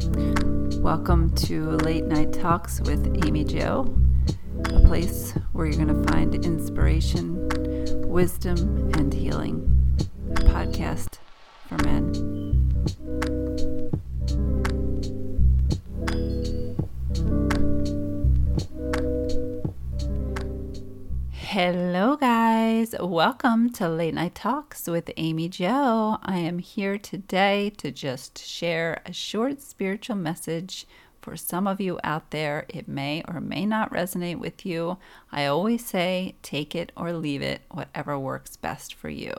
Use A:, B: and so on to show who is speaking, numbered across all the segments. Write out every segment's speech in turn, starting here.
A: Welcome to Late Night Talks with Amy Jo, a place where you're going to find inspiration, wisdom, and healing. A podcast for men. Hello, guys. Welcome to Late Night Talks with Amy Jo. I am here today to just share a short spiritual message for some of you out there. It may or may not resonate with you. I always say take it or leave it, whatever works best for you.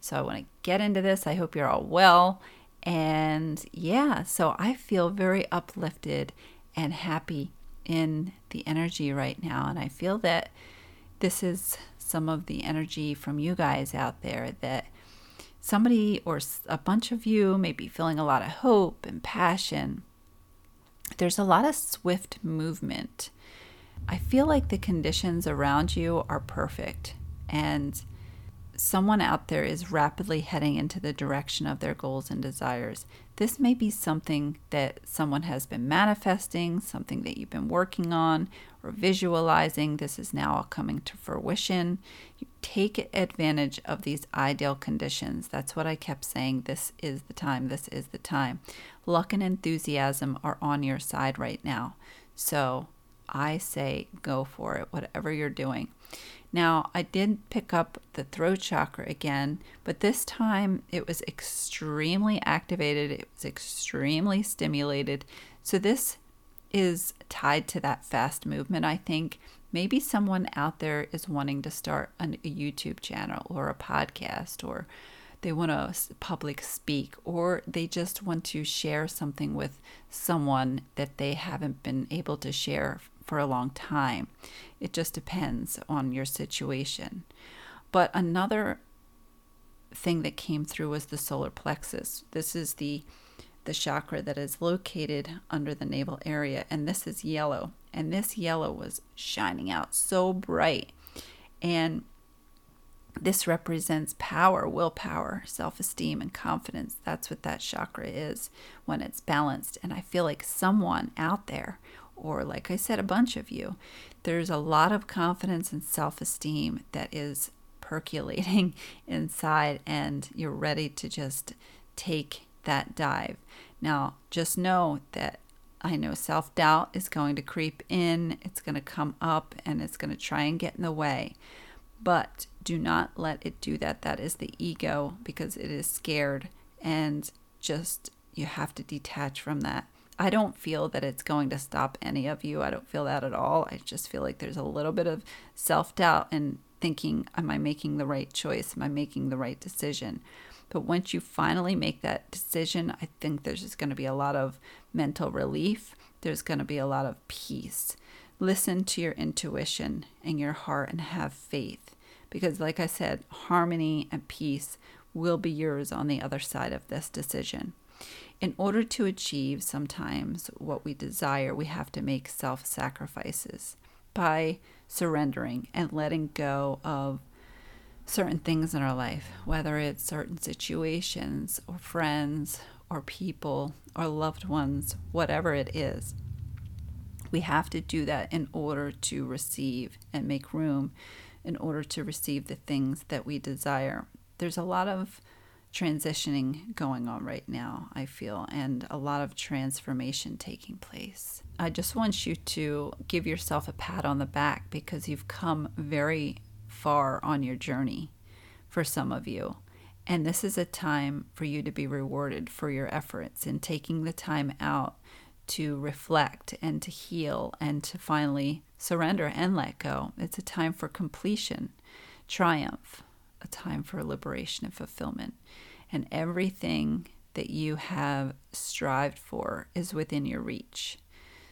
A: So I want to get into this. I hope you're all well. And yeah, so I feel very uplifted and happy in the energy right now. And I feel that this is some of the energy from you guys out there that somebody or a bunch of you may be feeling a lot of hope and passion. There's a lot of swift movement. I feel like the conditions around you are perfect and someone out there is rapidly heading into the direction of their goals and desires. This may be something that someone has been manifesting, something that you've been working on or visualizing. This is now coming to fruition. You take advantage of these ideal conditions. That's what I kept saying. This is the time. This is the time. Luck and enthusiasm are on your side right now. So I say go for it, whatever you're doing. Now, I did pick up the throat chakra again, but this time it was extremely activated, it was extremely stimulated. So, this is tied to that fast movement, I think. Maybe someone out there is wanting to start a YouTube channel or a podcast, or they want to public speak, or they just want to share something with someone that they haven't been able to share for a long time. It just depends on your situation. But another thing that came through was the solar plexus. This is the the chakra that is located under the navel area and this is yellow and this yellow was shining out so bright and this represents power, willpower, self esteem, and confidence. That's what that chakra is when it's balanced. And I feel like someone out there or like I said, a bunch of you, there's a lot of confidence and self esteem that is percolating inside, and you're ready to just take that dive. Now, just know that I know self doubt is going to creep in, it's going to come up, and it's going to try and get in the way. But do not let it do that. That is the ego because it is scared, and just you have to detach from that. I don't feel that it's going to stop any of you. I don't feel that at all. I just feel like there's a little bit of self doubt and thinking, am I making the right choice? Am I making the right decision? But once you finally make that decision, I think there's just going to be a lot of mental relief. There's going to be a lot of peace. Listen to your intuition and your heart and have faith. Because, like I said, harmony and peace will be yours on the other side of this decision in order to achieve sometimes what we desire, we have to make self sacrifices by surrendering and letting go of certain things in our life, whether it's certain situations or friends or people or loved ones, whatever it is. We have to do that in order to receive and make room in order to receive the things that we desire. There's a lot of transitioning going on right now, I feel, and a lot of transformation taking place. I just want you to give yourself a pat on the back because you've come very far on your journey for some of you. And this is a time for you to be rewarded for your efforts in taking the time out to reflect and to heal and to finally surrender and let go. It's a time for completion, triumph, a time for liberation and fulfillment. And everything that you have strived for is within your reach.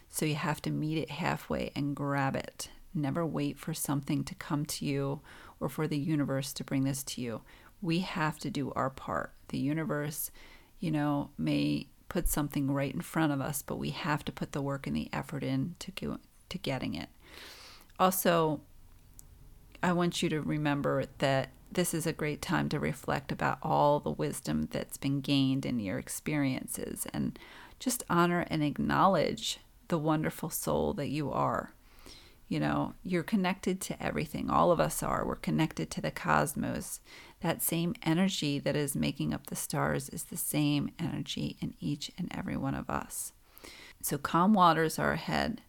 A: So you have to meet it halfway and grab it. Never wait for something to come to you or for the universe to bring this to you. We have to do our part. The universe, you know, may put something right in front of us, but we have to put the work and the effort in to go, to getting it. Also, I want you to remember that this is a great time to reflect about all the wisdom that's been gained in your experiences and just honor and acknowledge the wonderful soul that you are. You know, you're connected to everything. All of us are. We're connected to the cosmos. That same energy that is making up the stars is the same energy in each and every one of us. So, calm waters are ahead.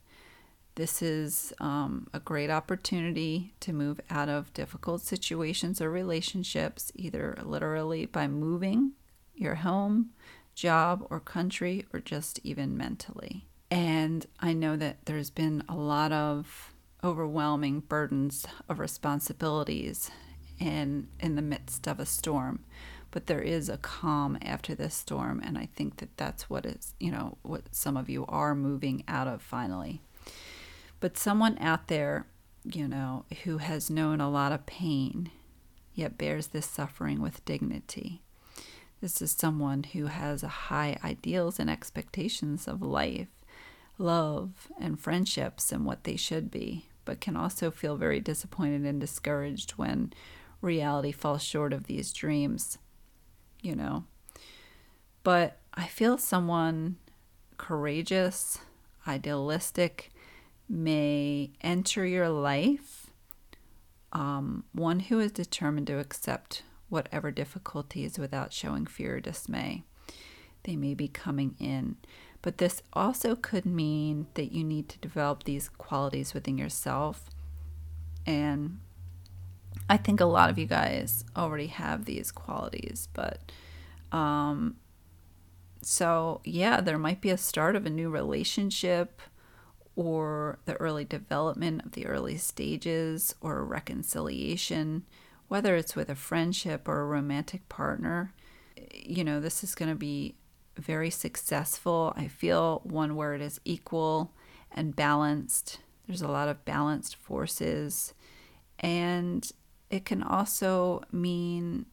A: This is um, a great opportunity to move out of difficult situations or relationships, either literally by moving your home, job, or country, or just even mentally. And I know that there's been a lot of overwhelming burdens of responsibilities and in the midst of a storm but there is a calm after this storm and i think that that's what is you know what some of you are moving out of finally but someone out there you know who has known a lot of pain yet bears this suffering with dignity this is someone who has high ideals and expectations of life love and friendships and what they should be, but can also feel very disappointed and discouraged when reality falls short of these dreams, you know. But I feel someone courageous, idealistic may enter your life, um, one who is determined to accept whatever difficulties without showing fear or dismay. They may be coming in. But this also could mean that you need to develop these qualities within yourself. And I think a lot of you guys already have these qualities, but um, so yeah, there might be a start of a new relationship or the early development of the early stages or reconciliation, whether it's with a friendship or a romantic partner. You know, this is going to be very successful. I feel one word is equal and balanced. There's a lot of balanced forces. And it can also mean,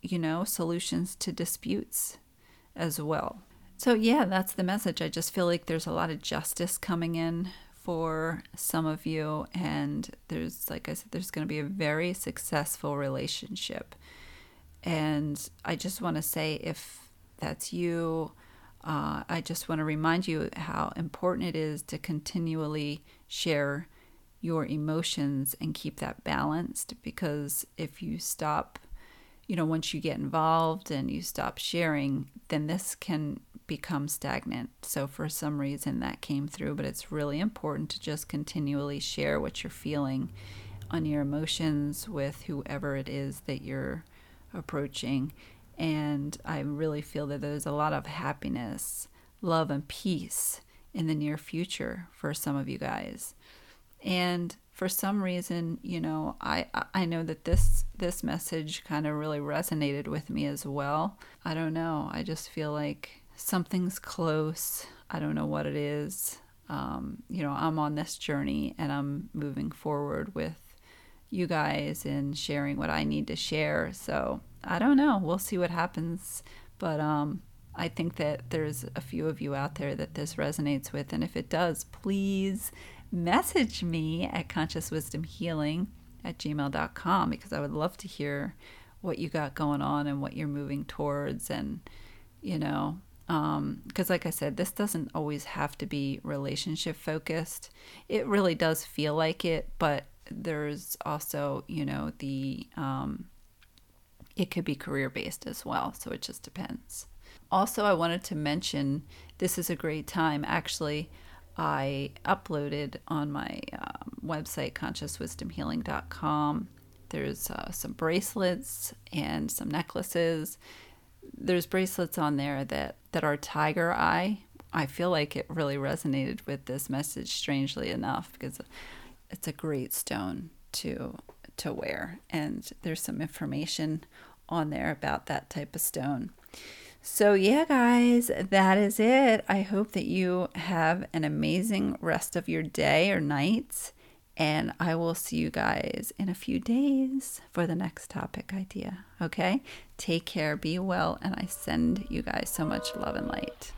A: you know, solutions to disputes as well. So, yeah, that's the message. I just feel like there's a lot of justice coming in for some of you. And there's, like I said, there's going to be a very successful relationship. And I just want to say if that's you. Uh, I just want to remind you how important it is to continually share your emotions and keep that balanced because if you stop, you know, once you get involved and you stop sharing, then this can become stagnant. So, for some reason, that came through, but it's really important to just continually share what you're feeling on your emotions with whoever it is that you're approaching and I really feel that there's a lot of happiness, love, and peace in the near future for some of you guys. And for some reason, you know, I I know that this this message kind of really resonated with me as well. I don't know. I just feel like something's close. I don't know what it is. Um, you know, I'm on this journey and I'm moving forward with you guys and sharing what I need to share. So I don't know. We'll see what happens. But um, I think that there's a few of you out there that this resonates with. And if it does, please message me at consciouswisdomhealing at gmail.com because I would love to hear what you got going on and what you're moving towards. And, you know, because um, like I said, this doesn't always have to be relationship focused. It really does feel like it, but there's also, you know, the um, it could be career based as well. So it just depends. Also, I wanted to mention this is a great time. Actually, I uploaded on my um, website, consciouswisdomhealing.com. There's uh, some bracelets and some necklaces. There's bracelets on there that, that are tiger eye. I feel like it really resonated with this message, strangely enough, because it's a great stone to to wear and there's some information on there about that type of stone. So, yeah, guys, that is it. I hope that you have an amazing rest of your day or night. And I will see you guys in a few days for the next topic idea. Okay? Take care, be well, and I send you guys so much love and light.